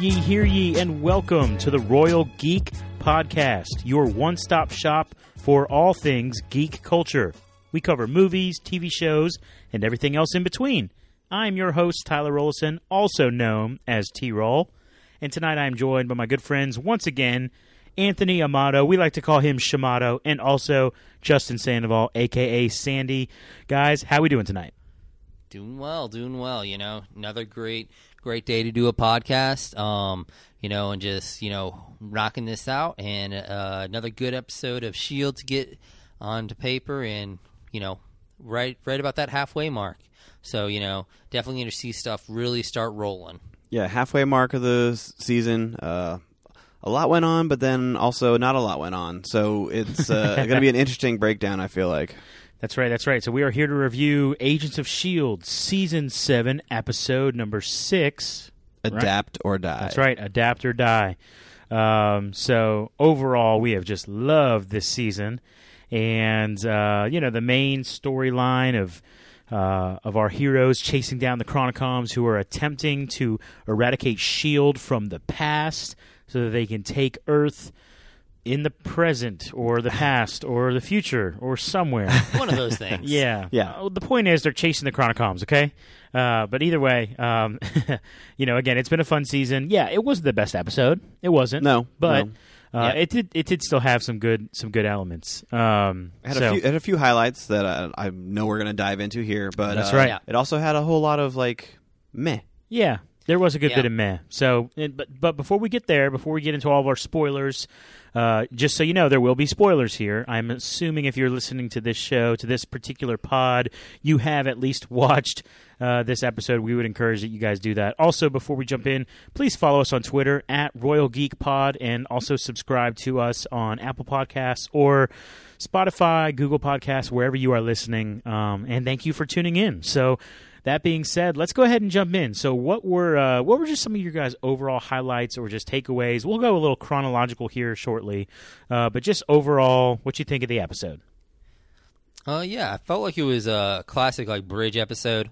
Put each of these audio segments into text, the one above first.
ye, hear ye, and welcome to the Royal Geek Podcast, your one stop shop for all things geek culture. We cover movies, TV shows, and everything else in between. I'm your host, Tyler Rollison, also known as T Roll. And tonight I'm joined by my good friends once again, Anthony Amato. We like to call him Shamato, and also Justin Sandoval, aka Sandy. Guys, how are we doing tonight? Doing well, doing well. You know, another great, great day to do a podcast. Um, you know, and just you know, rocking this out, and uh, another good episode of Shield to get onto paper, and you know, right, right about that halfway mark. So you know, definitely going to see stuff really start rolling. Yeah, halfway mark of the season. Uh, a lot went on, but then also not a lot went on. So it's uh, going to be an interesting breakdown. I feel like. That's right, that's right. So we are here to review Agents of S.H.I.E.L.D., Season 7, Episode number 6. Adapt or die. That's right, Adapt or Die. Um, so overall, we have just loved this season. And, uh, you know, the main storyline of. Uh, of our heroes chasing down the Chronicoms who are attempting to eradicate S.H.I.E.L.D. from the past so that they can take Earth in the present or the past or the future or somewhere. One of those things. Yeah, Yeah. Uh, The point is, they're chasing the Chronicoms. Okay, uh, but either way, um, you know, again, it's been a fun season. Yeah, it wasn't the best episode. It wasn't. No, but no. Uh, Yeah. it did. It did still have some good some good elements. Um, had so- a few. Had a few highlights that I, I know we're going to dive into here, but That's uh, right. It also had a whole lot of like meh. Yeah, there was a good Yeah. bit of meh. So, but but before we get there, before we get into all of our spoilers, uh, just so you know, there will be spoilers here. I'm assuming if you're listening to this show, to this particular pod, you have at least watched uh, this episode. We would encourage that you guys do that. Also, before we jump in, please follow us on Twitter at Royal Geek Pod, and also subscribe to us on Apple Podcasts or. Spotify, Google Podcasts, wherever you are listening, um, and thank you for tuning in. So, that being said, let's go ahead and jump in. So, what were uh, what were just some of your guys' overall highlights or just takeaways? We'll go a little chronological here shortly, uh, but just overall, what you think of the episode? Uh, yeah, I felt like it was a classic like bridge episode.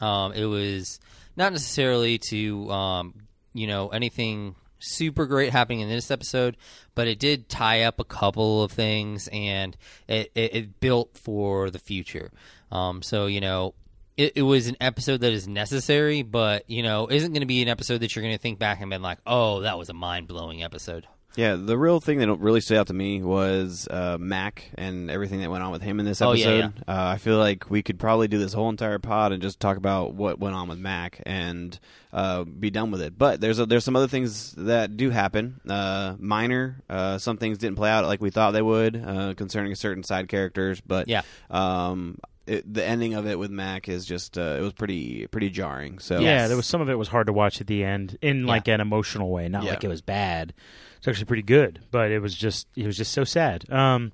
Um, it was not necessarily to um, you know anything super great happening in this episode, but it did tie up a couple of things and it, it, it built for the future. Um, so you know. It, it was an episode that is necessary, but you know, isn't going to be an episode that you're going to think back and be like, "Oh, that was a mind blowing episode." Yeah, the real thing that really stood out to me was uh, Mack and everything that went on with him in this Oh, episode. yeah, Uh, I feel like we could probably do this whole entire pod and just talk about what went on with Mack and uh, be done with it. But there's a, there's some other things that do happen, uh, minor. Uh, some things didn't play out like we thought they would uh, concerning certain side characters. But Yeah. um, it, the ending of it with Mack is just uh, it was pretty pretty jarring. So Yeah, there was some of it was hard to watch at the end in like an emotional way, not Yeah. like it was bad. It's actually pretty good, but it was just it was just so sad. Um,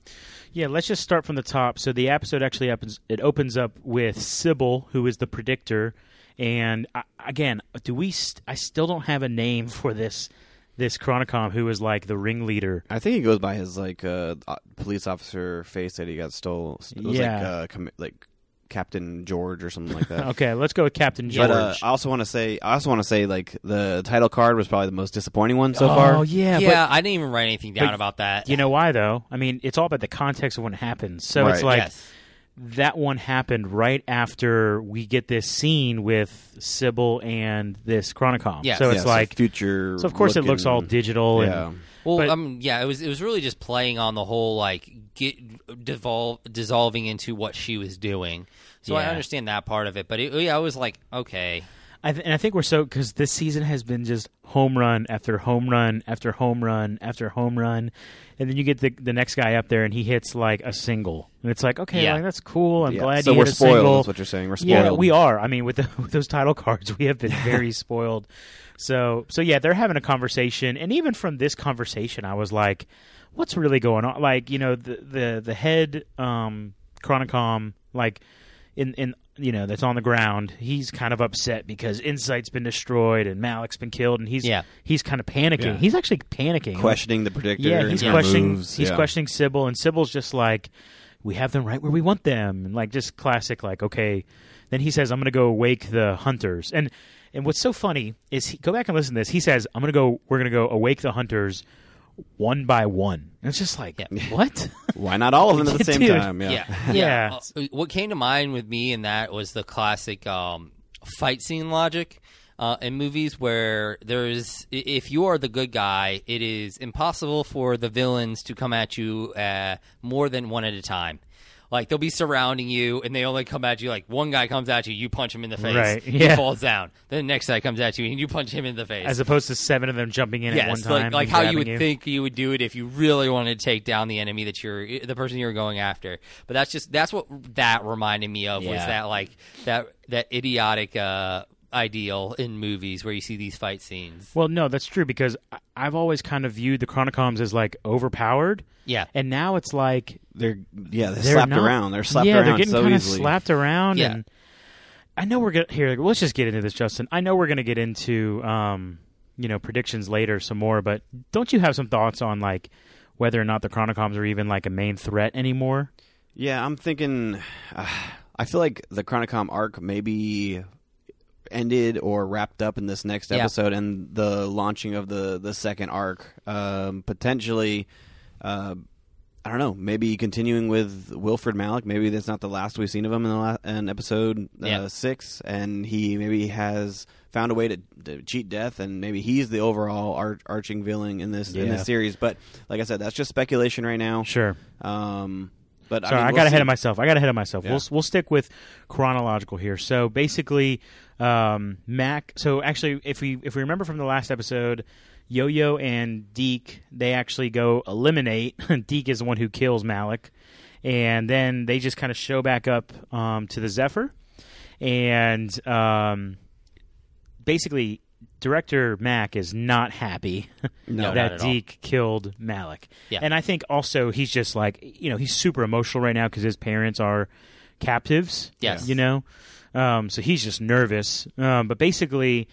yeah, let's just start from the top. So the episode actually opens it opens up with Sybil, who is the predictor, and uh, again, do we? St- I still don't have a name for this this Chronicom who is like the ringleader. I think he goes by his like uh, police officer face that he got stole. It was Yeah. like uh, com- like Captain George or something like that. Okay, let's go with Captain George. But uh, I also want to say, I also want to say, like the title card was probably the most disappointing one so oh far. Oh yeah, Yeah, I didn't even write anything down about that. you know why though? I mean, it's all about the context of when it happens. So it's like. yes. That one happened right after we get this scene with Sybil and this Chronicom. Yeah. So it's Yeah, like, future. so of course it looks all digital. Yeah, And, Well, But- um, yeah, it was it was really just playing on the whole like get devolve dissolving into what she was doing. So I understand that part of it, but it, yeah, I was like, okay, I th- and I think we're so because this season has been just home run after home run after home run after home run, and then you get the the next guy up there and he hits like a single, and it's like, okay, Yeah. like, that's cool. I'm Yeah. glad So we're hit a spoiled. single. Is what you're saying. We're spoiled. Yeah, we are. I mean, with, the, with those title cards, we have been very spoiled. So, so yeah, they're having a conversation, and even from this conversation, I was like, "What's really going on?" Like, you know, the the the head um, Chronicom, like in in you know that's on the ground. He's kind of upset because Insight's been destroyed and Malik's been killed, and he's Yeah. he's kind of panicking. Yeah. He's actually panicking, questioning the predictor. yeah, he's her questioning. moves. He's yeah. questioning Sybil, and Sybil's just like, "We have them right where we want them," and like just classic, like, okay. Then he says, "I'm going to go wake the hunters," and And what's so funny is he, go back and listen to this. He says, "I'm going to go. We're going to go awake the hunters one by one." And it's just like, Yeah. what? Why not all of them at the same Dude. time? Yeah. Yeah, Yeah. Uh, what came to mind with me in that was the classic um, fight scene logic uh, in movies where there's if you are the good guy, it is impossible for the villains to come at you uh, more than one at a time. Like they'll be surrounding you, and they only come at you like one guy comes at you, you punch him in the face, Right, he falls down. Then the next guy comes at you, and you punch him in the face. As opposed to seven of them jumping in at one time, like like and how you grabbing would think you would do it if you really wanted to take down the enemy that you're the person you're going after. But that's just that's what that reminded me of was Yeah. that like that that idiotic uh, ideal in movies where you see these fight scenes. Well, no, that's true because I- I've always kind of viewed the Chronicoms as like overpowered, Yeah, and now it's like They're yeah, they're, they're slapped not- around. They're slapped around. yeah, around they're getting so kind of slapped around. Yeah. And I know we're gonna here. Let's just get into this, Justin. I know we're gonna get into um, you know predictions later some more, but don't you have some thoughts on like whether or not the Chronicoms are even like a main threat anymore? Yeah, I'm thinking. Uh, I feel like the Chronicom arc maybe ended or wrapped up in this next Yeah. episode, and the launching of the the second arc um, potentially. Uh, I don't know. Maybe continuing with Wilfred Malik. Maybe that's not the last we've seen of him in the la- in episode uh, Yeah. six, and he maybe has found a way to, to cheat death, and maybe he's the overall ar- arching villain in this in Yeah. this series. But like I said, that's just speculation right now. Sure. Um, but Sorry, I, I, mean, got we'll ahead see. of myself. I got ahead of myself. Yeah. We'll we'll stick with chronological here. So basically, um, Mac. So actually, if we if we remember from the last episode, Yo-Yo and Deke they actually go eliminate. Deke is the one who kills Malik, and then they just kind of show back up um, to the Zephyr, and um, basically. Director Mack is not happy No, not that at all. Deke killed Malik. Yeah. And I think also he's just like, you know, he's super emotional right now because his parents are captives. Yes. You know? Um, so he's just nervous. Um, but basically,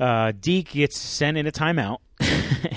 uh, Deke gets sent in a timeout.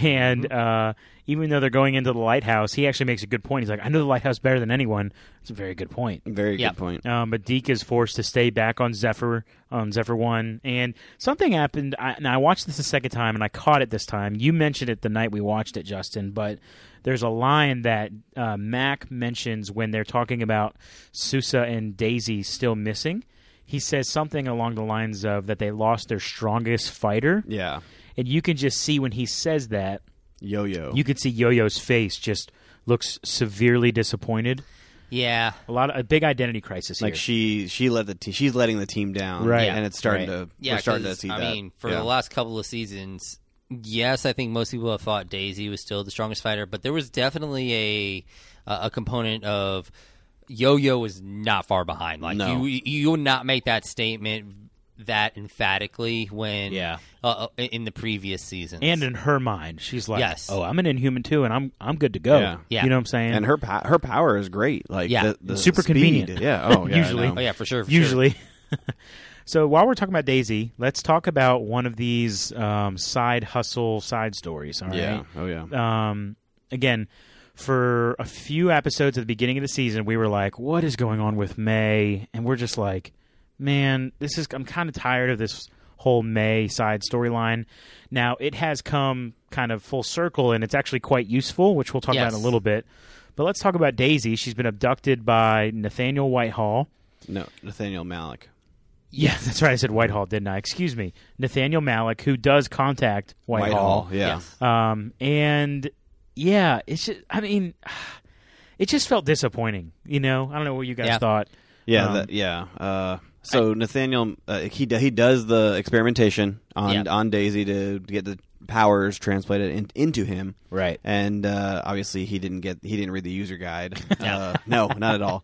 and Mm-hmm. uh, even though they're going into the lighthouse, he actually makes a good point. He's like, I know the lighthouse better than anyone. It's a very good point. Very Yeah. good point. Um, but Deke is forced to stay back on Zephyr, on Zephyr One, and something happened. I, and I watched this a second time, and I caught it this time. You mentioned it the night we watched it, Justin. But there's a line that uh, Mack mentions when they're talking about Sousa and Daisy still missing. He says something along the lines of that they lost their strongest fighter, Yeah. and you can just see when he says that, Yo-yo. you can see Yo-Yo's face just looks severely disappointed. yeah, A lot of a big identity crisis here. like she she let the te- she's letting the team down, Right. and it's starting Right. to yeah. we're starting to 'cause, see I that. mean, for Yeah. the last couple of seasons, yes, I think most people have thought Daisy was still the strongest fighter, but there was definitely a a component of Yo-Yo was not far behind. Like No. you, you will not make that statement that emphatically when Yeah. uh, uh, in the previous season and in her mind, she's like, Yes. "Oh, I'm an Inhuman too, and I'm I'm good to go." Yeah. Yeah. you know what I'm saying? and her po- her power is great. Like Yeah. the, the Super speed. convenient. Yeah. Oh, yeah. Usually. oh yeah for sure for sure. usually. so while we're talking about Daisy, let's talk about one of these um, side hustle side stories. All right. Yeah. Oh yeah. Um, again, for a few episodes at the beginning of the season, we were like, "What is going on with May?" And we're just like, "Man, this is." I'm kind of tired of this whole May side storyline. Now it has come kind of full circle, and it's actually quite useful, which we'll talk about in a little bit. But let's talk about Daisy. She's been abducted by Nathaniel Whitehall. no, Nathaniel Malik. Yeah, that's right. I said Whitehall, didn't I? Excuse me. Nathaniel Malik, who does contact Whitehall. Yeah. Um, and yeah, it's just, I mean, it just felt disappointing. You know, I don't know what you guys Yeah. thought. Yeah. Um, that, yeah. Uh, so Nathaniel uh, he he does the experimentation on Yeah. on Daisy to get the powers translated in, into him. Right. and uh, obviously he didn't get he didn't read the user guide. uh, no, not at all.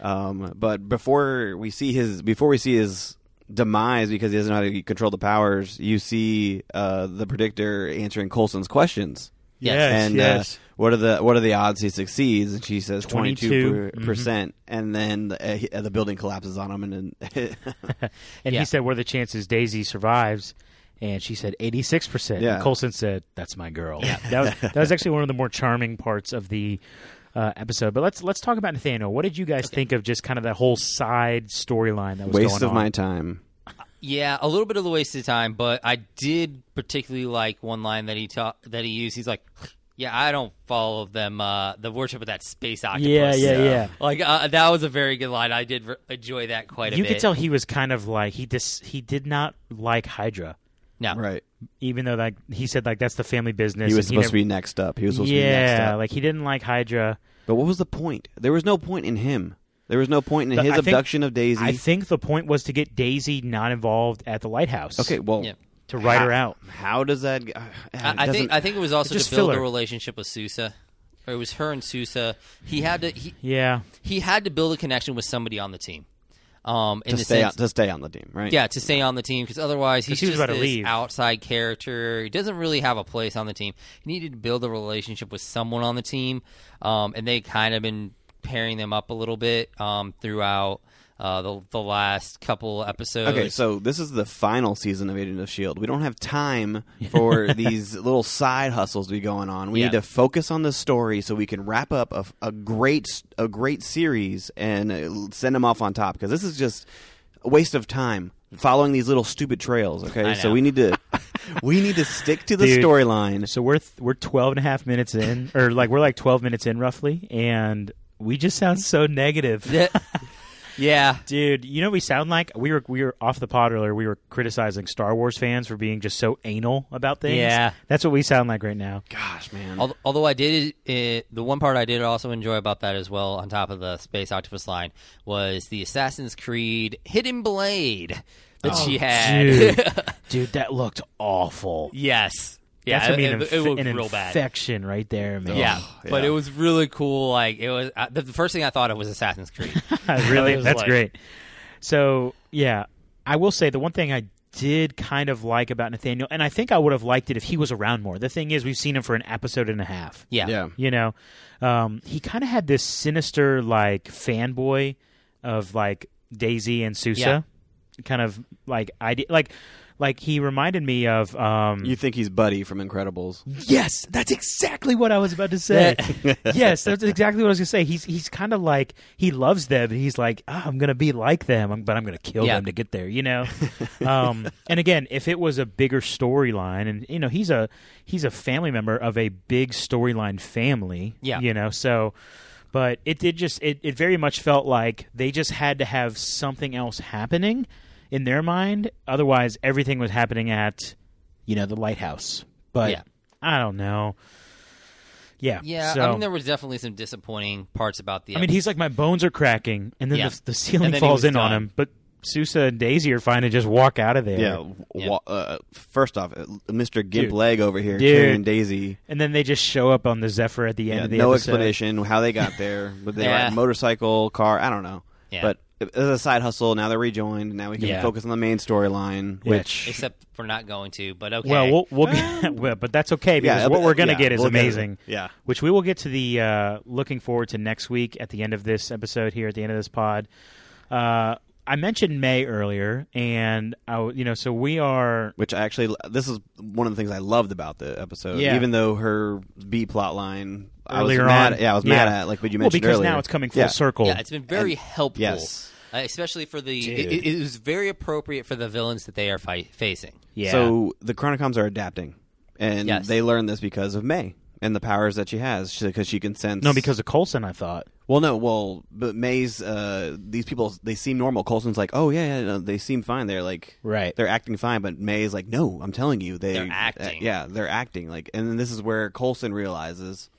Um, but before we see his before we see his demise because he doesn't know how to control the powers, you see uh, the predictor answering Coulson's questions. Yes. and uh, what are the what are the odds he succeeds? And she says twenty 22, two percent, and then the, uh, uh, the building collapses on him, and then and Yeah. he said, "What are the chances Daisy survives?" And she said, "86 percent." Yeah. And Coulson said, "That's my girl." Yeah. that was that was actually one of the more charming parts of the uh, episode. But let's let's talk about Nathaniel. What did you guys think of just kind of that whole side storyline that was waste going of on? my time. Yeah, a little bit of the waste of time, but I did particularly like one line that he ta- that he used. He's like, "Yeah, I don't follow them uh, the worship of that space octopus." Yeah, yeah, yeah. Like uh, that was a very good line. I did re- enjoy that quite a You bit. You could tell he was kind of like he dis- he did not like Hydra, No, Right. even though like he said like that's the family business. He was supposed to never- be next up. He was supposed to be next yeah, up. like he didn't like Hydra. but what was the point? There was no point in him. There was no point in But his I think- abduction of Daisy. I think the point was to get Daisy not involved at the lighthouse. okay, well, Yeah. To write how, her out. How does that? Uh, I, I think I think it was also Just to build filler. a relationship with Sousa. Or it was her and Sousa. He had to he, Yeah, he had to build a connection with somebody on the team. Um, in to the stay sense, on, to stay on the team, right? Yeah, to stay on the team because otherwise he's he was just about to this leave. outside character. He doesn't really have a place on the team. He needed to build a relationship with someone on the team, um, and they kind of been pairing them up a little bit um, throughout uh, the the last couple episodes. Okay, so this is the final season of Agent of Shield. We don't have time for these little side hustles to be going on. We Yeah. need to focus on the story so we can wrap up a, a great a great series and uh, send them off on top because this is just a waste of time following these little stupid trails. Okay, so we need to we need to stick to the storyline. so we're th- we're 12 and a half minutes in, or like we're like 12 minutes in roughly, and we just sound so negative. yeah, Dude, you know what we sound like? We were we were off the pod earlier. We were criticizing Star Wars fans for being just so anal about things. Yeah. that's what we sound like right now. Gosh, man. Al- Although I did, it, the one part I did also enjoy about that as well, on top of the Space Octopus line, was the Assassin's Creed Hidden Blade that oh, she had. dude. Dude, that looked awful. yes, yeah, That's gonna be it, an, it, inf- it looked an real bad. infection right there, man. Yeah, Oh, but it was really cool. Like it was uh, the, the first thing I thought of was Assassin's Creed. really, that's like- great. So yeah, I will say the one thing I did kind of like about Nathaniel, and I think I would have liked it if he was around more. The thing is, we've seen him for an episode and a half. Yeah, yeah. You know, um, he kind of had this sinister like fanboy of like Daisy and Sousa, kind of like idea, like like he reminded me of. Um, You think he's Buddy from Incredibles? Yes, that's exactly what I was about to say. yes, that's exactly what I was going to say. He's he's kind of like he loves them, and he's like, "Ah, I'm going to be like them, but I'm going to kill Yeah. them to get there. You know. um, and again, if it was a bigger storyline, and you know, he's a he's a family member of a big storyline family. Yeah. You know, so. But it did just it, it very much felt like they just had to have something else happening in their mind. Otherwise, everything was happening at, you know, the lighthouse. But Yeah. I don't know. Yeah. yeah. So, I mean, there was definitely some disappointing parts about the. I mean, he's like, my bones are cracking, and then Yeah. the, the ceiling And then he falls was in on him. But Sousa and Daisy are fine to just walk out of there. Yeah. Yeah. uh, first off, uh, Mr. Gimp Dude. Leg over here Dude. carrying Daisy. And then they just show up on the Zephyr at the end Yeah, of the no episode. explanation how they got there, but they Yeah. ride motorcycle, car. I don't know. Yeah. But as a side hustle, now they're rejoined. Now we can Yeah. focus on the main storyline, Yeah. which except for not going to, but okay. Well, we'll, we'll get, well, but that's okay because yeah, what we're going to yeah, get is we'll get it. amazing. Yeah. which we will get to the uh, looking forward to next week at the end of this episode here at the end of this pod. Uh, I mentioned May earlier, and I, w- you know, so we are. Which I actually, this is one of the things I loved about the episode. Yeah. Even though her B plot line, I was Earlier mad. on. Yeah, I was Yeah. mad at, like what you well, mentioned because earlier. now it's coming full Yeah. circle. yeah, it's been very helpful. Yes. Uh, especially for the. Dude. It, it, it was very appropriate for the villains that they are fight, facing. yeah. So the Chronicoms are adapting, and Yes. they learn this because of May and the powers that she has, because she can sense. no, because of Coulson, I thought. Well, no, well, but May's uh, these people they seem normal. Coulson's like, oh yeah, yeah no, they seem fine. They're like, Right. they're acting fine. But May's like, no, I'm telling you, they They're acting. uh, yeah, they're acting. Like, and then this is where Coulson realizes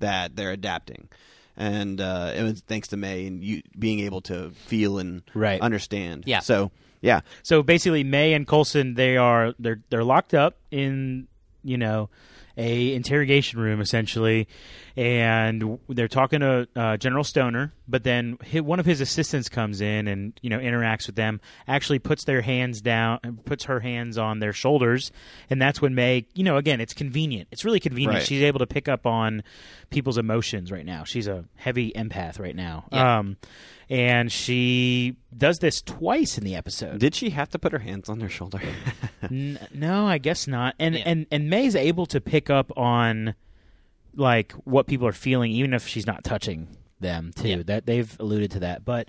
that they're adapting, and uh, it was thanks to May and you being able to feel and Right. understand. Yeah. So yeah, So basically, May and Colson they are they're they're locked up in you know a interrogation room essentially, and they're talking to uh, General Stoner. But then hi one of his assistants comes in and you know interacts with them. Actually, puts their hands down, puts her hands on their shoulders, and that's when May you know again it's convenient. It's really convenient. Right. She's able to pick up on people's emotions right now. She's a heavy empath right now. Yeah. Um, and she does this twice in the episode. did she have to put her hands on their shoulder? N- no, I guess not. And Yeah. and and May's able to pick up on like what people are feeling, even if she's not touching them too. Yeah. That they've alluded to that, but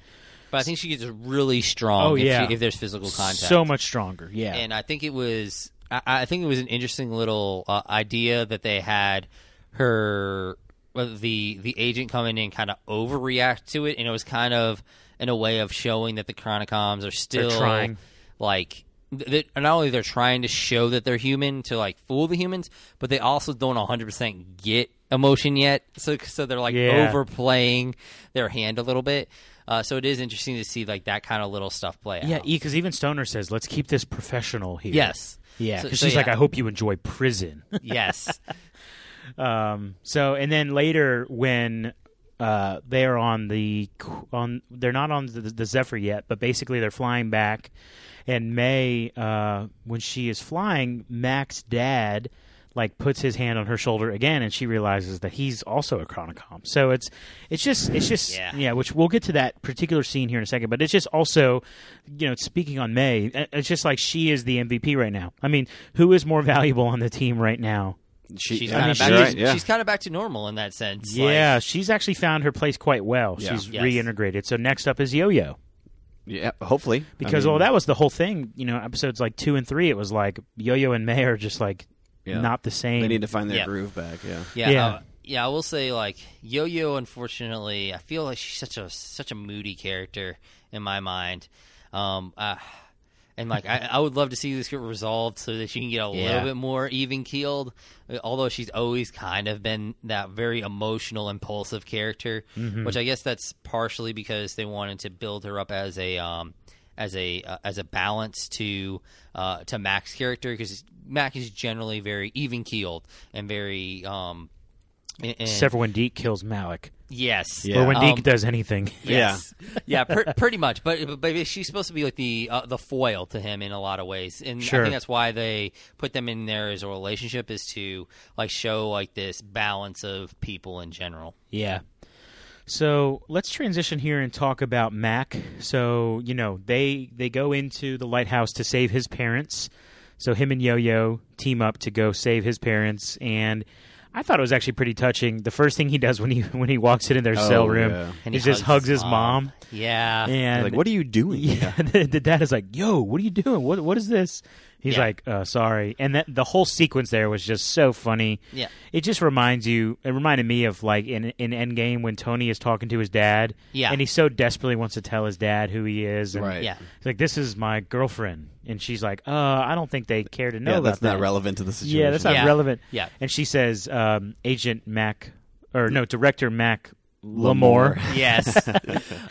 but I think she gets really strong. Oh, if, yeah. she, if there's physical contact. So much stronger. Yeah. and I think it was I, I think it was an interesting little uh, idea that they had her the the agent coming in kind of overreact to it, and it was kind of in a way of showing that the Chronicoms are still trying. like. That not only they're trying to show that they're human to like fool the humans, but they also don't 100% get emotion yet. So so they're like Yeah. overplaying their hand a little bit. Uh, so it is interesting to see like that kind of little stuff play out. yeah, because even Stoner says, "Let's keep this professional here." Yes. Yeah, because so she's like, "I hope you enjoy prison." Yes. Um, so and then later when uh, they're on the on they're not on the, the Zephyr yet, but basically they're flying back. And May, uh, when she is flying, Mack's dad like puts his hand on her shoulder again, and she realizes that he's also a Chronicom. So it's it's just it's just Yeah. which we'll get to that particular scene here in a second. But it's just also, you know, speaking on May, uh, it's just like she is the MVP right now. I mean, who is more valuable on the team right now? She, She's kind mean, of back. she's right, to, yeah. She's kind of back to normal in that sense. Yeah, Like, she's actually found her place quite well. Yeah. She's Yes. reintegrated. So next up is Yo Yo. Yeah, hopefully Because I mean, well, that was the whole thing. You know, episodes like two and three, it was like Yo Yo and May are just like Yeah. not the same. they need to find their Yeah. groove back. Yeah, yeah, Yeah. uh, yeah. I will say, like Yo Yo. Unfortunately, I feel like she's such a such a moody character in my mind. Um, uh, and like I, I would love to see this get resolved so that she can get a Yeah. little bit more even keeled. Although she's always kind of been that very emotional, impulsive character, Mm-hmm. which I guess that's partially because they wanted to build her up as a um, as a uh, as a balance to uh, to Mack's character because Mac is generally very even keeled and very um, and- and- when Deke kills Malik, yes, Yeah. or when Um, Deke does anything. Yes. Yeah, per- pretty much. But, but but she's supposed to be like the uh, the foil to him in a lot of ways, and I think that's why they put them in there as a relationship is to like show like this balance of people in general. Yeah. So let's transition here and talk about Mack. So you know they they go into the lighthouse to save his parents. So him and Yo Yo team up to go save his parents, and I thought it was actually pretty touching. The first thing he does when he when he walks into their Oh, cell room yeah. And is he just hugs his mom. Yeah, And like what are you doing? Yeah, the, the dad is like, "Yo, what are you doing? What what is this?" He's Yeah. like, uh, "Sorry." And that the whole sequence there was just so funny. Yeah. it just reminds you. It reminded me of like in in Endgame when Tony is talking to his dad. Yeah. and he so desperately wants to tell his dad who he is. And Right. yeah, he's like, "This is my girlfriend," and she's like, "Uh, I don't think they care to know yeah, about that's not that." relevant to the situation. Yeah, that's not Yeah. relevant. Yeah. and she says, um, "Agent Mack, or no, Director Mack Lamore." yes, uh,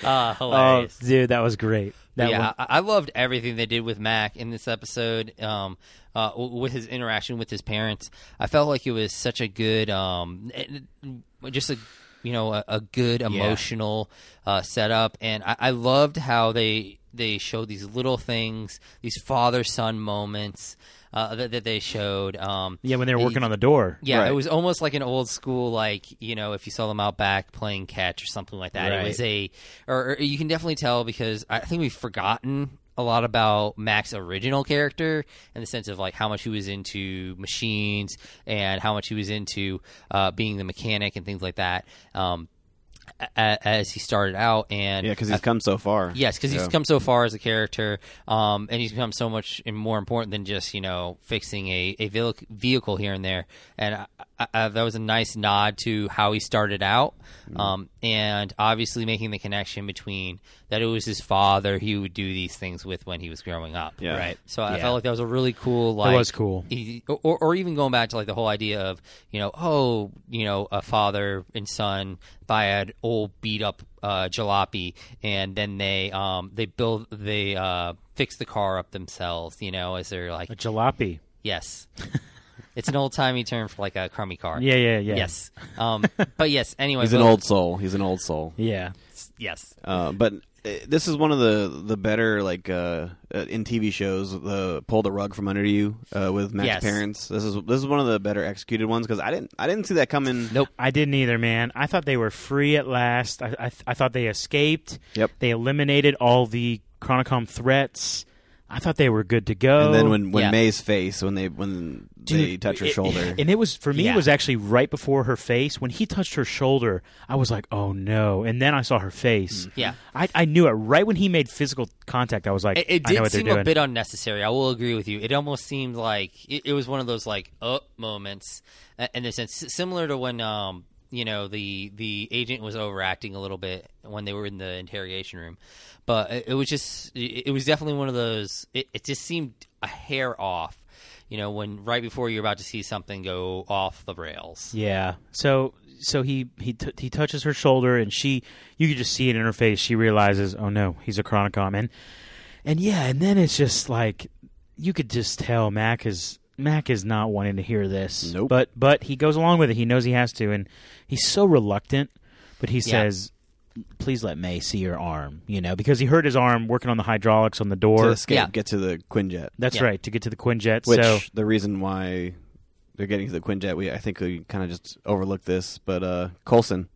Oh, hilarious. dude, that was great. That yeah, one- I, loved everything they did with Mack in this episode. Um, uh, with his interaction with his parents, I felt like it was such a good, um, it- it- just a you know a, a good emotional uh, setup, and I, I loved how they they showed these little things, these father son moments uh, that, that they showed. Um, yeah, when they were working on the door. yeah, Right. it was almost like an old school, like you know, if you saw them out back playing catch or something like that. It was a, or, or you can definitely tell because I think we've forgotten a lot about Mack's original character in the sense of like how much he was into machines and how much he was into uh, being the mechanic and things like that. Um, a- as he started out, and Yeah, because he's come so far. Yes, because he's Yeah. come so far as a character, um, and he's become so much more important than just you know fixing a, a vehicle here and there. And I, I, I, that was a nice nod to how he started out, Mm-hmm. um, and obviously making the connection between that it was his father he would do these things with when he was growing up. Yeah. Right. So I Yeah. felt like that was a really cool. Like, was cool. he- or, or even going back to like the whole idea of you know oh you know a father and son buy an old beat up uh, jalopy and then they um they build they uh fix the car up themselves you know as they're like A jalopy. yes it's an old timey term for like a crummy car Yeah, yeah, yeah. yes um but yes anyway He's an old soul. He's an old soul. Yeah. yes Uh, but this is one of the the better like uh, uh, in TV shows. The pull the rug from under you uh, with Mack's Yes. parents. This is this is one of the better executed ones because I didn't I didn't see that coming. nope I didn't either, man. I thought they were free at last. I, I, I thought they escaped. Yep. They eliminated all the Chronicom threats. I thought they were good to go. and then when when Yeah. May's face when they when they touch her it- shoulder. and it was for me. Yeah. It was actually right before her face when he touched her shoulder. I was like, "Oh no!" And then I saw her face. Yeah. I, I knew it right when he made physical contact. I was like, It, it "I know did what seem doing." a bit unnecessary. I will agree with you. It almost seemed like it, it was one of those like uh moments, uh, in the sense similar to when um you know the the agent was overacting a little bit when they were in the interrogation room, but it, it was just it, it was definitely one of those. It, it just seemed a hair off. You know, when right before you're about to see something go off the rails. Yeah. So so he he t- he touches her shoulder, and she you could just see it in her face. She realizes, oh no, he's a Chronicom, and and yeah, and then it's just like you could just tell Mack is Mack is not wanting to hear this. Nope. But but he goes along with it. He knows he has to, and he's so reluctant. But he Yeah. says, "Please let May see your arm," you know, because he hurt his arm working on the hydraulics on the door. to escape, Yeah. get to the Quinjet. That's Yeah. right to get to the Quinjet. Which so the reason why they're getting to the Quinjet, we I think we kind of just overlooked this, but uh, Coulson,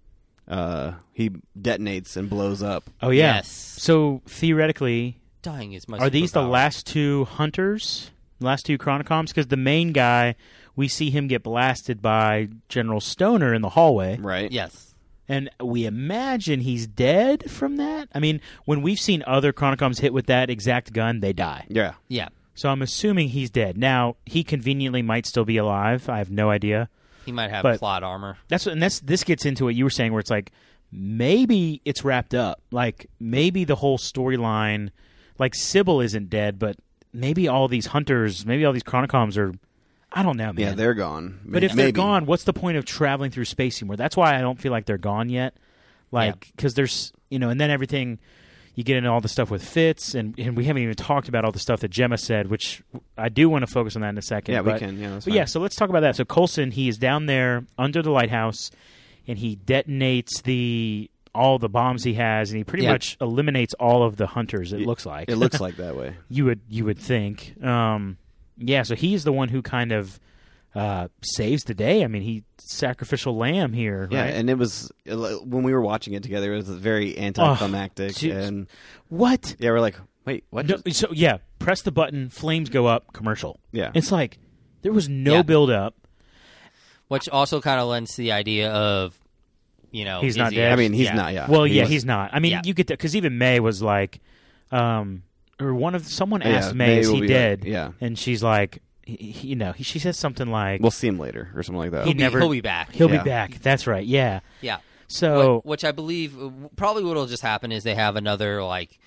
uh, he detonates and blows up. oh yeah. Yes. So theoretically, Dying is my Are these the last two hunters? Last two Chronicoms? Because the main guy, we see him get blasted by General Stoner in the hallway, Right. Yes. and we imagine he's dead from that. I mean, when we've seen other Chronicoms hit with that exact gun, they die. Yeah. Yeah. So I'm assuming he's dead. Now he conveniently might still be alive. I have no idea. He might have But- plot armor. That's what, and that's this gets into what you were saying, where it's like maybe it's wrapped up. Like maybe the whole storyline, like Sybil isn't dead, but maybe all these hunters, maybe all these Chronicoms are. I don't know, man. Yeah, they're gone. but if they're Maybe. gone, what's the point of traveling through space anymore? That's why I don't feel like they're gone yet. Like because there's you know, and then everything. You get into all the stuff with Fitz, and, and we haven't even talked about all the stuff that Jemma said, which I do want to focus on that in a second. yeah, but- we can. Yeah, that's but yeah, so let's talk about that. So Coulson, he is down there under the lighthouse, and he detonates the all the bombs he has, and he pretty Yeah. much eliminates all of the hunters. It It- looks like it looks like that way. you would you would think. Um, yeah, so he's the one who kind of uh, saves the day. I mean, he sacrificial lamb here. Yeah, right? and it was when we were watching it together. It was very anticlimactic, jeez. and what? yeah, we're like, wait, what? No, just- so yeah, press the button, flames go up, commercial. yeah, It's like there was no Yeah. build up. Which also kind of lends to the idea of, you know, He's not he dead. I mean, he's yeah. not. Yeah. Well, He yeah, was- he's not. I mean, Yeah. you get that because even May was like, um, or one of someone Yeah, asked May, May "Is he dead?" like- yeah. and she's like, he, he- you know, he, she says something like, We'll see him later or something like that. He He'll be, never- he'll be back. "He'll Yeah. be back." That's right. Yeah. yeah. So What- which I believe uh, probably what will just happen is they have another like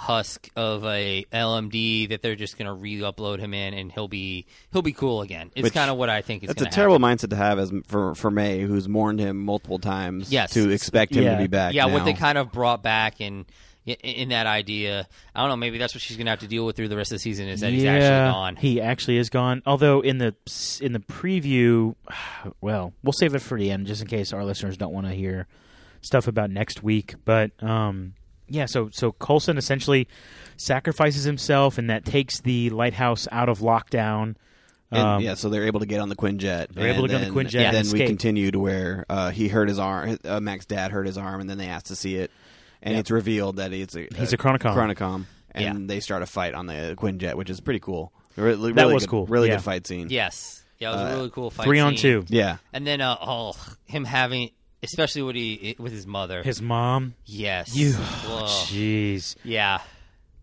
husk of a LMD that they're just going to re-upload him in, and he'll be he'll be cool again. It's kind of what I think is. That's a terrible happen. mindset to have as for for May, who's mourned him multiple times. Yes. to expect him Yeah. to be back. Yeah, what they kind of brought back in in that idea. I don't know. Maybe that's what she's going to have to deal with through the rest of the season. Is that he's actually gone? he actually is gone. Although in the in the preview, well, we'll save it for the end just in case our listeners don't want to hear stuff about next week. But um, yeah, so so Coulson essentially sacrifices himself, and that takes the lighthouse out of lockdown. And, Um, yeah, so they're able to get on the Quinjet. They're able and to get on the Quinjet And and then we escape. continue to where uh, he hurt his arm. Uh, Mack's dad hurt his arm, and then they asked to see it, and Yep. it's revealed that it's a He's a Chronicom. Chronicom, and Yeah. they start a fight on the Quinjet, which is pretty cool. Really, That really was good- cool, Really yeah. good fight scene. yes. Yeah, it was Uh, a really cool fight. Three on scene. two. Yeah. and then uh, oh, him having, especially what he with his mother. His mom. yes. You. Whoa. Jeez. Yeah.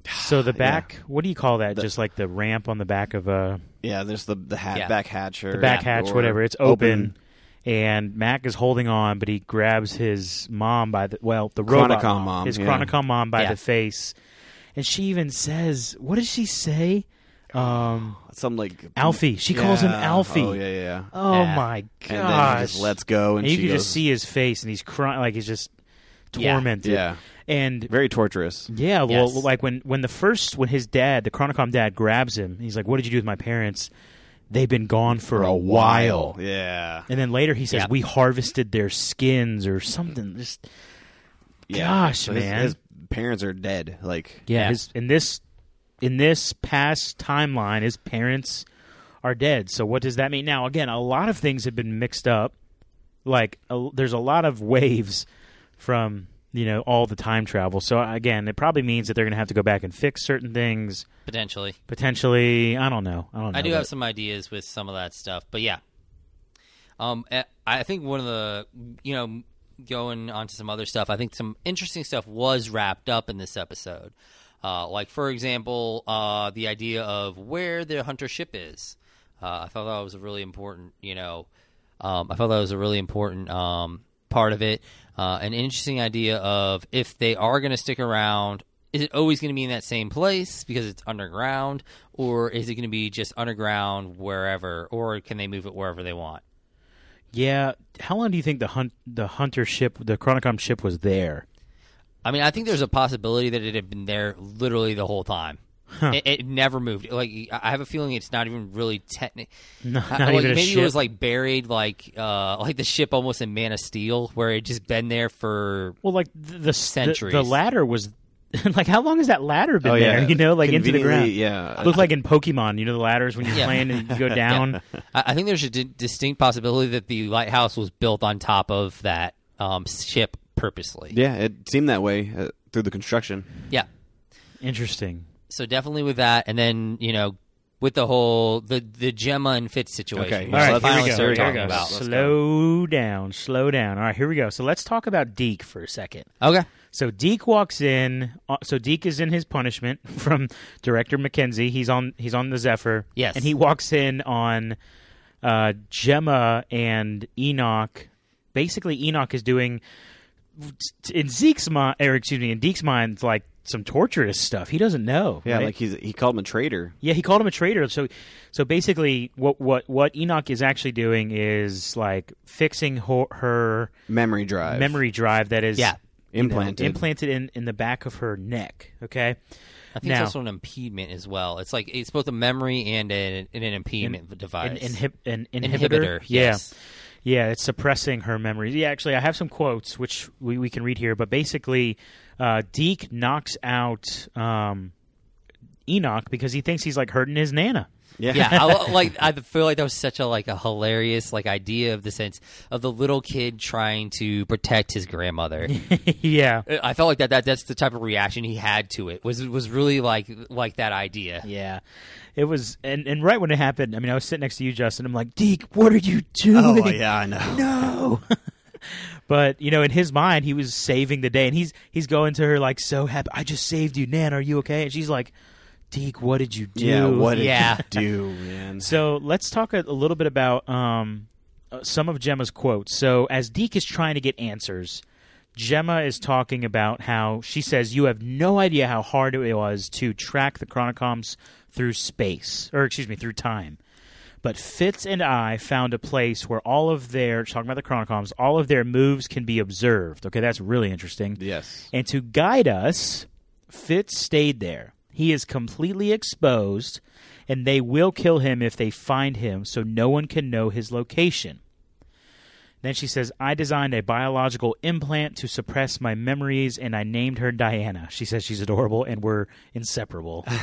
So the back. What do you call that? The- Just like the ramp on the back of a Yeah, there's the the hat, Yeah. back hatch or the back hatch, door whatever. It's open, and Mack is holding on, but he grabs his mom by the well, the robot Chronicom mom, his yeah. Chronicom mom by Yeah. the face, and she even says, "What does she say?" Um, Some like Alfie. She calls him Yeah. Alfie. Oh yeah, yeah. yeah. Oh Yeah. my And gosh! then he just lets go, and, And you she can goes, just see his face, and he's crying like he's just Yeah. tormented. Yeah, And very torturous. yeah, well, Yes. like when when the first when his dad, the Chronicom dad, grabs him, he's like, "What did you do with my parents? They've been gone for, a while." Yeah. And then later he says, Yeah. "We harvested their skins or something." Just Yeah. Gosh, So his, man. his parents are dead. Like yeah, Yeah. His, in this in this past timeline, his parents are dead. So what does that mean? Now, again, a lot of things have been mixed up. Like a, there's a lot of waves from you know all the time travel. So again, it probably means that they're going to have to go back and fix certain things potentially. potentially. I don't know. I don't know. I do but- have some ideas with some of that stuff, but yeah. Um, eh, I think one of the you know going on to some other stuff. I think some interesting stuff was wrapped up in this episode. Uh, like for example, uh, the idea of where the hunter ship is. Uh, I thought that was a really important. You know, um, I thought that was a really important um, part of it. Uh, an interesting idea of if they are going to stick around is it always going to be in that same place because it's underground, or is it going to be just underground wherever, or can they move it wherever they want? Yeah. How long do you think the hunt the hunter ship, the Chronicom ship, was there? I mean, I think there's a possibility that it had been there literally the whole time. It, it never moved. Like I have a feeling it's not even really technical. No, like, maybe ship. it was like buried, like uh, like the ship almost in Man of Steel, where it just been there for well, like the the, Centuries. the, the ladder was. like how long has that ladder been Oh, there? You know, like into the ground. Yeah. Looked like in Pokemon, you know, the ladders when you're Yeah. playing and you go down. I, I think there's a distinct possibility that the lighthouse was built on top of that um, ship purposely. Yeah, it seemed that way uh, through the construction. Yeah. Interesting. So definitely with that, and then you know with the whole the the Jemma and Fitz situation. Okay, which All So I right, let's- here we finally go. Here we talking go. about. Let's Slow down, slow down. All right, here we go. So let's talk about Deke for a second. Okay. So Deke walks in. uh, So Deke is in his punishment from director Mackenzie. He's on. He's on the Zephyr. Yes. and he walks in on uh, Jemma and Enoch. Basically, Enoch is doing in Zeke's mind, or excuse me, in Deke's mind, it's like some torturous stuff. He doesn't know. Yeah, right? like he's he called him a traitor. Yeah, he called him a traitor. So, so basically, what what what Enoch is actually doing is like fixing her, her Memory drive. memory drive that is Yeah. you know, Implanted. implanted in in the back of her neck. Okay, I think Now- it's also an impediment as well. It's like it's both a memory and an, and an impediment an, device. inhib- an inhibitor. Inhibitor, yes. yeah, it's suppressing her memories. Yeah, actually, I have some quotes which we, we can read here. But basically, uh, Deke knocks out um, Enoch because he thinks he's like hurting his nana. Yeah, yeah, I, like I feel like that was such a like a hilarious like idea of the sense of the little kid trying to protect his grandmother. yeah, I felt like that, that that's the type of reaction he had to it. Was was really like like that idea. Yeah, it was, and, and right when it happened, I mean, I was sitting next to you, Justin. I'm like, Deke, what are you oh, doing? Oh yeah, I know. No. but you know, in his mind, he was saving the day, and he's he's going to her like so happy. I just saved you, Nan. Are you okay? And she's like, Deke, what did you do? Yeah, what did Yeah. you do, man? So let's talk a, a little bit about um, uh, some of Jemma's quotes. So as Deke is trying to get answers, Gemma is talking about how she says, "You have no idea how hard it was to track the Chronicoms through space, or excuse me, through time." But Fitz and I found a place where all of their talking about the Chronicoms, all of their moves can be observed. Okay, that's really interesting. yes. And to guide us, Fitz stayed there. He is completely exposed, and they will kill him if they find him, so no one can know his location. Then she says, I designed a biological implant to suppress my memories, and I named her Diana. She says she's adorable, and we're inseparable.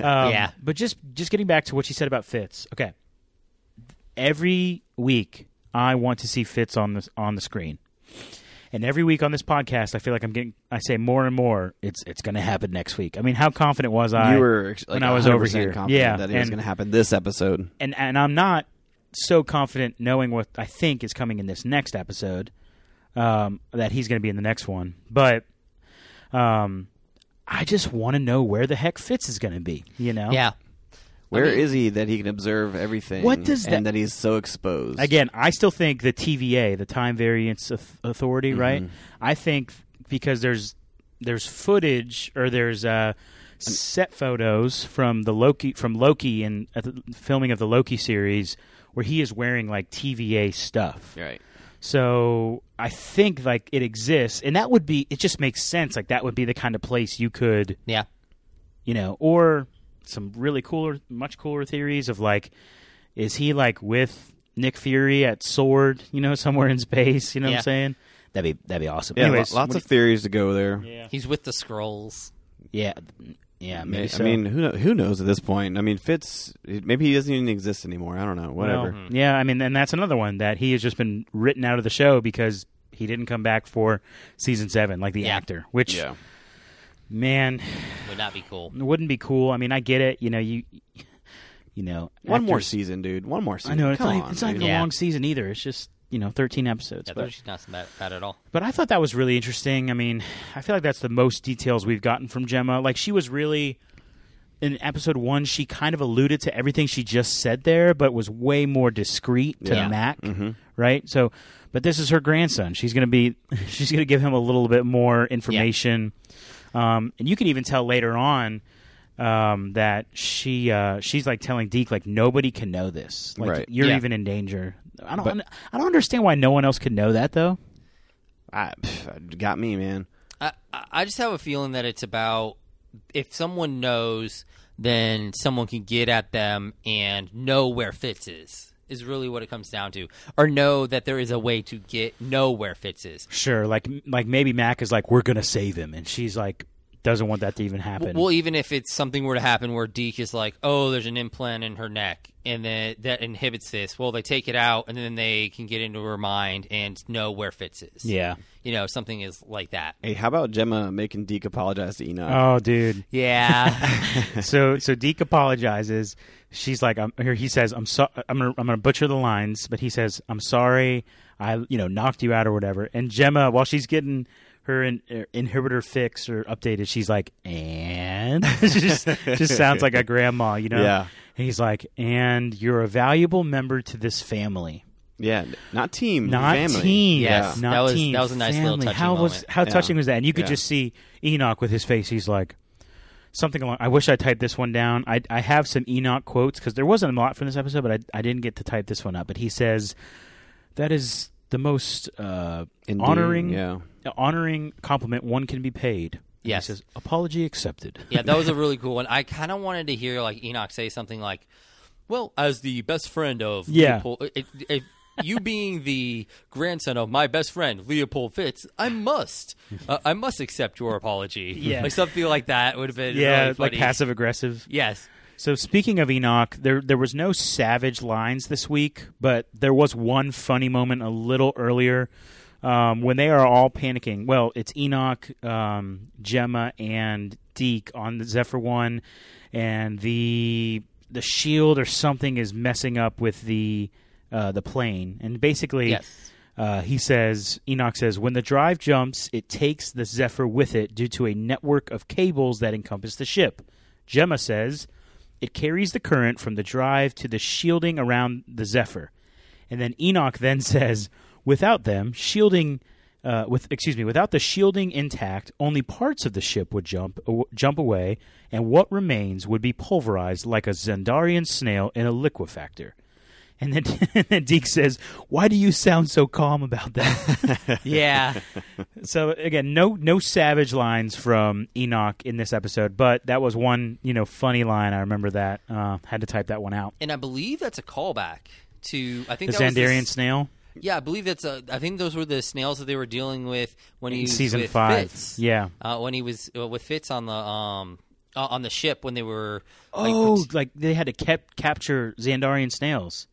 Um, Yeah. But just just getting back to what she said about Fitz. Okay. Every week, I want to see Fitz on the on the screen. And every week on this podcast, I feel like I'm getting. I say more and more. It's it's going to happen next week. I mean, how confident was I? you were like, when I was over here. confident Yeah, that it was going to happen this episode. and and I'm not so confident knowing what I think is coming in this next episode um, that he's going to be in the next one. But um, I just want to know where the heck Fitz is going to be. You know? Yeah. Where is mean- he that he can observe everything? What does that- and that he's so exposed? Again, I still think the TVA, the Time Variance Auth- Authority, right? I think because there's there's footage or there's uh, set photos from the Loki from Loki and the filming of the Loki series where he is wearing like TVA stuff. right. So I think like it exists, and that would be it. Just makes sense. Like that would be the kind of place you could, Yeah. you know, or some really cooler, much cooler theories of like, is he like with Nick Fury at Sword, you know, somewhere in space? You know what I'm saying? That'd be that'd be awesome. Yeah, Anyways, lots what of theories to go there. yeah, He's with the scrolls. yeah, yeah. Maybe I mean, who kno- who knows at this point? I mean, Fitz maybe he doesn't even exist anymore. I don't know. Whatever. Well, yeah, I mean, and that's another one that he has just been written out of the show because he didn't come back for season seven, like the Yeah. actor. Which Yeah. Man, Would not be cool. it wouldn't be cool. I mean, I get it. You know, you you know, One more season, dude. One more season. I know it's Come not, on, it's not dude. even a long season either. It's just you know thirteen episodes. Yeah, but- those not bad, bad at all. But I thought that was really interesting. I mean, I feel like that's the most details we've gotten from Jemma. Like she was really in episode one, she kind of alluded to everything she just said there, but was way more discreet to Yeah. Mack, Mm-hmm. right? So, but this is her grandson. She's gonna be, she's gonna give him a little bit more information, um, and you can even tell later on. Um, that she uh, she's like telling Deke like nobody can know this like Right. you're Yeah. even in danger. I don't But- I don't understand why no one else could know that though. I, pff, got me, man. I, I I just have a feeling that it's about if someone knows, then someone can get at them and know where Fitz is. Is really what it comes down to, or know that there is a way to get know where Fitz is. Sure, like like maybe Mack is like, we're gonna save him, and she's like, doesn't want that to even happen. Well, even if it's something were to happen where Deke is like, "Oh, there's an implant in her neck," and then that inhibits this. Well, they take it out, and then they can get into her mind and know where Fitz is. yeah. you know, something is like that. Hey, how about Jemma making Deke apologize to Enoch? Oh, dude. Yeah, so so Deke apologizes. She's like, I'm here. He says, I'm so I'm gonna I'm gonna butcher the lines, but he says, I'm sorry. I you know knocked you out or whatever. And Jemma, while she's getting her in, er, inhibitor fix or updated, she's like, and just just sounds like a grandma, you know. Yeah. And he's like, and you're a valuable member to this family. Yeah, not team, not family. team. Yes, not that was- team. that was a nice little family. touching How was how Yeah. touching was that? And you could Yeah. just see Enoch with his face. He's like something along. I wish I typed this one down. I I have some Enoch quotes because there wasn't a lot from this episode, but I I didn't get to type this one up. But he says that is the most uh, Endearing, honoring Yeah. honoring compliment one can be paid. And Yes. He says apology accepted. yeah, that was a really cool one. I kind of wanted to hear like Enoch say something like, "Well, as the best friend of Yeah. Leopold, if, if you being the grandson of my best friend Leopold Fitz, I must, uh, I must accept your apology." Yeah. like something like that would have been yeah, really like passive aggressive. Yes, So speaking of Enoch, there there was no savage lines this week, but there was one funny moment a little earlier um, when they are all panicking. Well, it's Enoch, um, Jemma, and Deke on the Zephyr one, and the the shield or something is messing up with the uh, the plane, and basically. yes. Uh, he says, Enoch says, when the drive jumps, it takes the Zephyr with it due to a network of cables that encompass the ship. Jemma says, it carries the current from the drive to the shielding around the Zephyr. And then Enoch then says, without them, shielding, uh, with excuse me, without the shielding intact, only parts of the ship would jump aw- jump away, and what remains would be pulverized like a Zendarian snail in a liquefactor. And then, and then Deke says, "Why do you sound so calm about that?" Yeah, so again, no no savage lines from Enoch in this episode, but that was one you know funny line. I remember that. Uh, had to type that one out. and I believe that's a callback to I think The that was the Zandarian snail Yeah, I believe that's. A, I think those were the snails that they were dealing with when he in was season with five. Fitz. Yeah. uh, when he was uh, with Fitz on the um uh, on the ship when they were. like, Oh, like they had to kept capture Zandarian snails.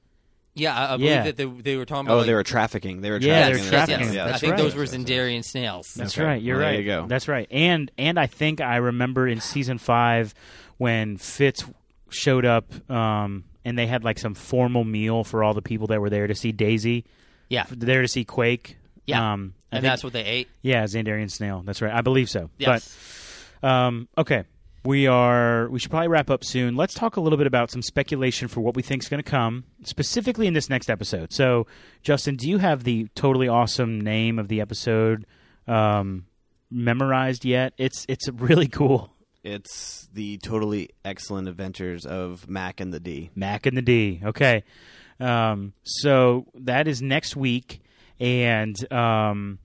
Yeah, I, I believe Yeah. that they, they were talking about. Oh, like, they were trafficking. They were Yeah, trafficking. they're in trafficking. this. Yes, Yeah, I That's think right. those were Zendarian snails. That's Okay. right. You're Well, right. there you go. That's right. And and I think I remember in season five when Fitz showed up, um, and they had like some formal meal for all the people that were there to see Daisy. Yeah, there to see Quake. Yeah. Um, I and think- that's what they ate. yeah, Zandarian snail. That's right. I believe so. Yes. But um, okay, we are. We should probably wrap up soon. Let's talk a little bit about some speculation for what we think is going to come, specifically in this next episode. So, Justin, do you have the totally awesome name of the episode um, memorized yet? It's it's really cool. It's the totally excellent adventures of Mack and the D. Mack and the D. Okay. Um, so that is next week, and um,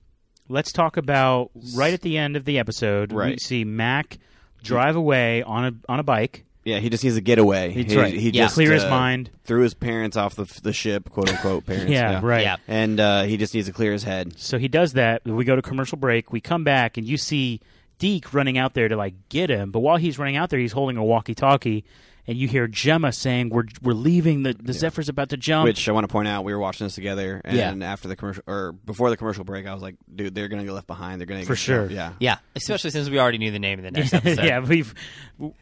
let's talk about right at the end of the episode. We Right. see Mack drive away on a on a bike. Yeah, he just needs to get away. That's he, right. He Yeah. just Clear his uh, mind. Threw his parents off the the ship, quote unquote parents. Yeah, right. Yeah. And uh, he just needs to clear his head. So he does that. We go to commercial break. We come back, and you see Deke running out there to like get him. But while he's running out there, he's holding a walkie-talkie, and you hear Jemma saying, "We're we're leaving. The the Zephyr's about to jump." Which I want to point out, we were watching this together, and after the commercial or before the commercial break, I was like, "Dude, they're gonna get left behind. They're gonna For get sure. jumped." Yeah, Yeah, especially since we already knew the name of the next episode. yeah, we've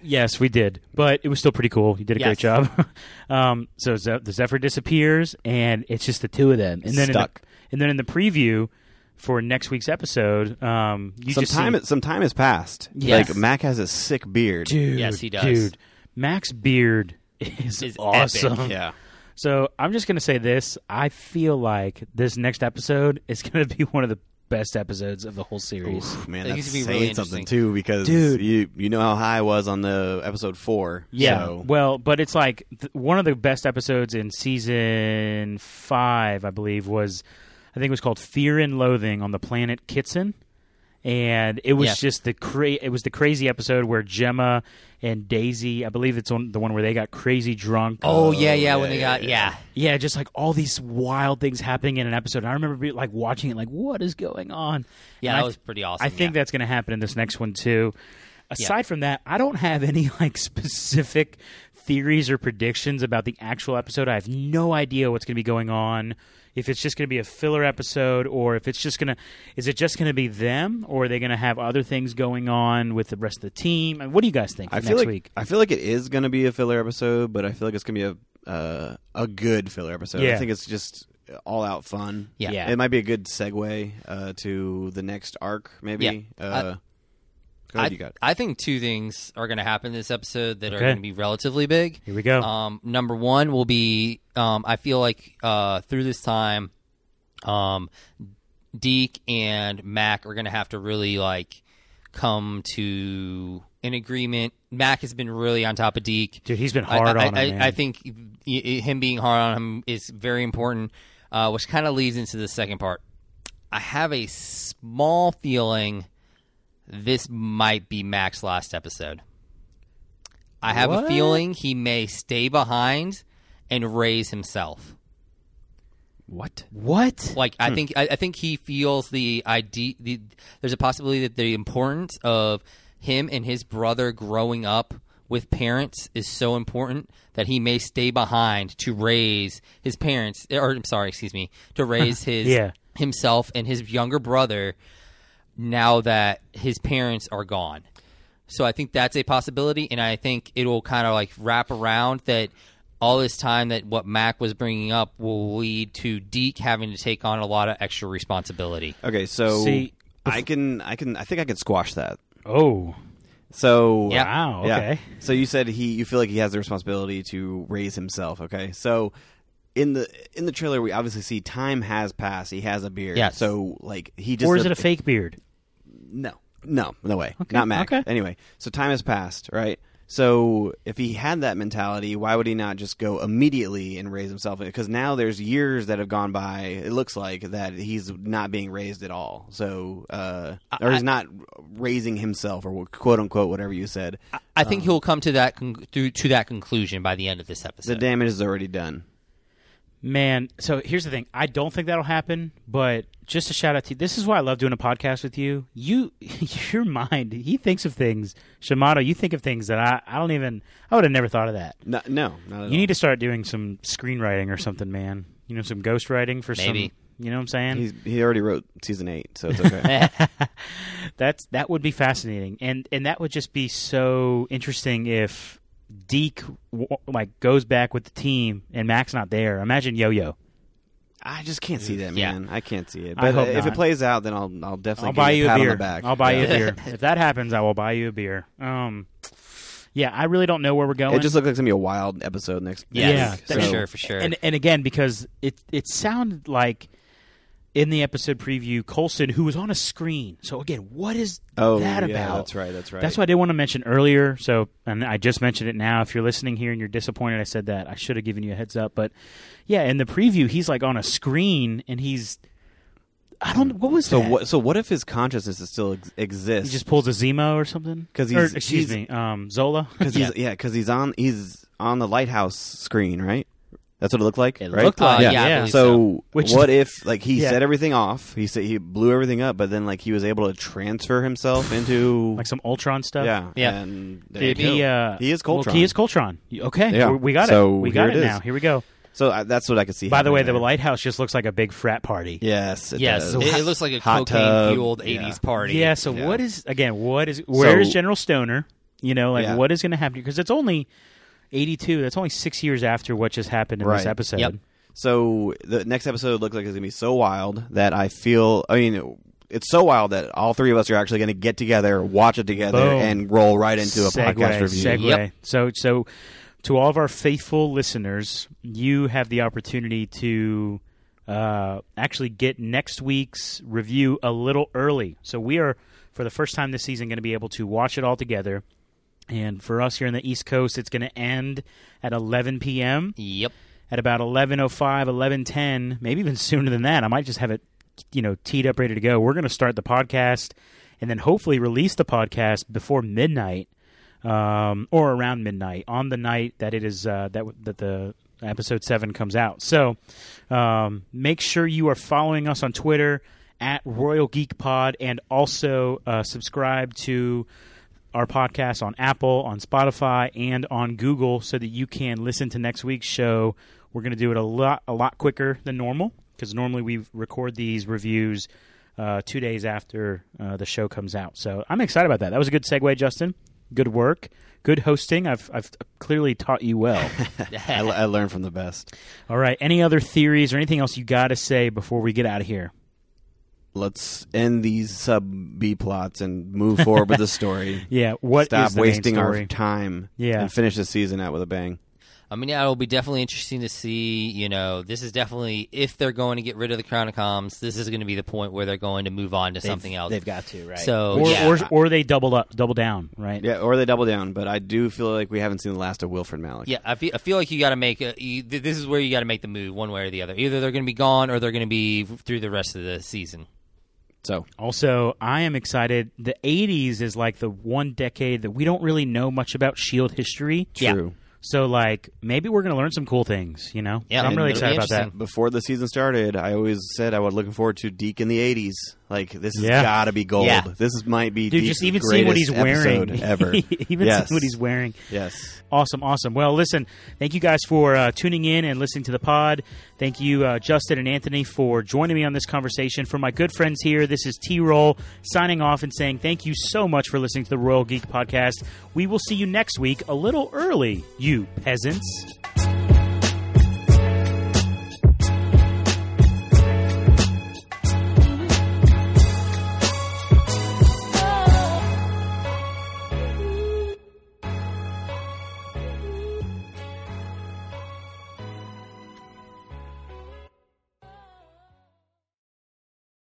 yes, we did, but it was still pretty cool. You did a Yes. great job. um, so Ze- the Zephyr disappears, and it's just the two of them, and then Stuck. In the, and then in the preview for next week's episode, um, you some just time see, some time has passed. Yes. Like Mack has a sick beard. dude, Yes, he does. Dude, Mack's Beard is, Is awesome. epic. Yeah, So I'm just gonna say this: I feel like this next episode is gonna be one of the best episodes of the whole series. Oof, man, That that's used to be saying really something interesting. too because Dude. you you know how high I was on the episode four. Yeah, so- well, but it's like th- one of the best episodes in season five, I believe, was I think it was called Fear and Loathing on the planet Kitson, and it was Yeah. just the cra- it was the crazy episode where Jemma and Daisy, I believe it's on the one where they got crazy drunk. Oh yeah, yeah. When yeah, they got yeah, yeah, Yeah, just like all these wild things happening in an episode. I remember be, like watching it, like what is going on? yeah, And that was pretty awesome. I think yeah. that's going to happen in this next one too. Aside from that, I don't have any like specific theories or predictions about the actual episode. I have no idea what's going to be going on. If it's just going to be a filler episode, or if it's just going to, is it just going to be them, or are they going to have other things going on with the rest of the team? What do you guys think? For I next feel like week? I feel like it is going to be a filler episode, but I feel like it's going to be a uh, a good filler episode. Yeah. I think it's just all out fun. Yeah. Yeah. it might be a good segue uh, to the next arc. Maybe. Yeah. Uh, go ahead, I, you got. I think two things are going to happen this episode that are going to be relatively big. Here we go. Um, number one will be um, I feel like uh, through this time, um, Deke and Mack are going to have to really like come to an agreement. Mack has been really on top of Deke. Dude, he's been hard I, on I, him. man. I think him being hard on him is very important, uh, which kind of leads into the second part. I have a small feeling this might be Mack's last episode. I have What? a feeling he may stay behind and raise himself. What? what? Like I hmm. think I, I think he feels the idea. The, there's a possibility that the importance of him and his brother growing up with parents is so important that he may stay behind to raise his parents. Or I'm sorry, excuse me, to raise his Yeah. himself and his younger brother. Now that his parents are gone, so I think that's a possibility, and I think it'll kind of like wrap around that all this time that what Mack was bringing up will lead to Deke having to take on a lot of extra responsibility. Okay, so See, I can I can I think I can squash that. oh, So Yeah. wow. Yeah. Okay. So you said he you feel like he has the responsibility to raise himself. Okay. So in the in the trailer we obviously see time has passed. He has a beard. Yes. So like he just Or is it a fake beard? No no no way Okay, not Mack. okay. Anyway, so time has passed, right? So if he had that mentality, why would he not just go immediately and raise himself? Because now there's years that have gone by. It looks like that he's not being raised at all. So uh, or he's not raising himself, or quote unquote whatever you said. I think he'll come to that con- through to that conclusion by the end of this episode. The damage is already done. Man, so here's the thing. I don't think that'll happen, but just a shout out to you. This is why I love doing a podcast with you. You, your mind, he thinks of things. Shamato, you think of things that I, I don't even, I would have never thought of that. No, no not at You need to start doing some screenwriting or something, man. You know, some ghostwriting for Maybe. some, you know what I'm saying? He's, he already wrote season eight, so it's okay. That's that would be fascinating, and and that would just be so interesting if Deke like goes back with the team and Mack's not there. Imagine Yo Yo. I just can't see that, Yeah. man. I can't see it. I But hope if not. it plays out, then I'll I'll definitely I'll buy you you a a beer. on the back. I'll buy you a beer. if that happens, I will buy you a beer. Um, yeah, I really don't know where we're going. It just looks like it's gonna be a wild episode next. Yes, Yeah, for sure, for sure. and and again because it it sounded like in the episode preview Coulson who was on a screen. So again, what is Oh, that yeah, about? that's right. That's right. That's what I did want to mention earlier. So, and I just mentioned it now. If you're listening here and you're disappointed, I said that I should have given you a heads up. But yeah, in the preview, he's like on a screen and he's. I don't. What was So that? what? So what if his consciousness is still ex- He just pulls a Zemo or something. Because he's- excuse he's- me, um, Zola. because he's yeah, because he's on he's on the lighthouse screen, right? That's what it looked like, It right? looked like Uh, it, yeah, I yeah. believe So, Which- what if like he Yeah. set everything off? He said he blew everything up, but then like he was able to transfer himself into like some Ultron stuff. yeah, Yeah. And there Did you he? go. Uh, he is well, he is Coltron. Okay, Yeah. we- we got So it. We got here it, it now. Here we go. so uh, that's what I could see. By the way, happening the there. lighthouse just looks like a big frat party. Yes, it Yes, does. it, it looks like a Hot cocaine tub, fueled yeah. '80s party. Yeah. So Yeah. what is again? What is? Where is So- General Stoner? You know, like Yeah. what is going to happen? Because it's only eighty-two. That's only six years after what just happened in this episode. Yep. So the next episode looks like it's gonna be so wild that I feel. I mean, it's so wild that all three of us are actually gonna get together, watch it together, Boom. and roll right into a segue, podcast review. Segue. Yep. So, so to all of our faithful listeners, you have the opportunity to uh, actually get next week's review a little early. So we are, for the first time this season, going to be able to watch it all together. And for us here in the East Coast, it's going to end at 11 p.m. Yep. At about 11:05, 11:10, maybe even sooner than that. I might just have it, you know, teed up, ready to go. We're going to start the podcast, and then hopefully release the podcast before midnight um, or around midnight on the night that it is uh, that that the episode seven comes out. So um, make sure you are following us on Twitter at Royal Geek Pod and also uh, subscribe to our podcast on Apple, on Spotify, and on Google so that you can listen to next week's show. We're going to do it a lot a lot quicker than normal because normally we record these reviews uh, two days after uh, the show comes out. So I'm excited about that. That was a good segue, Justin. Good work. Good hosting. I've I've clearly taught you well. I, I learned from the best. All right. Any other theories or anything else you got to say before we get out of here? Let's end these sub B plots and move forward with the story. Yeah. What is Stop the wasting main our story? time. Yeah. and finish the season out with a bang. I mean, yeah, it'll be definitely interesting to see. You know, this is definitely if they're going to get rid of the Chronicoms, this is going to be the point where they're going to move on to something else. They've got to right. So, or, yeah. or or they double up, double down, right? Yeah, or they double down. But I do feel like we haven't seen the last of Wilfred Malick. Yeah, I feel, I feel like you got to make a, you, th- this is where you got to make the move one way or the other. Either they're going to be gone or they're going to be through the rest of the season. So Also, I am excited. The '80s is like the one decade that we don't really know much about Shield history. Yeah. true. So, like, maybe we're going to learn some cool things. You know? Yeah, So I'm really excited about that. Before the season started, I always said I was looking forward to Deke in the '80s. Like this has Yeah. got to be gold. Yeah. This is, might be Dude, just even seeing what he's wearing, ever. even yes. seeing what he's wearing. Yes. Awesome, awesome. Well, listen, thank you guys for uh, tuning in and listening to the pod. Thank you, uh, Justin and Anthony, for joining me on this conversation. For my good friends here, this is T Roll signing off and saying thank you so much for listening to the Royal Geek Podcast. We will see you next week, a little early, you peasants.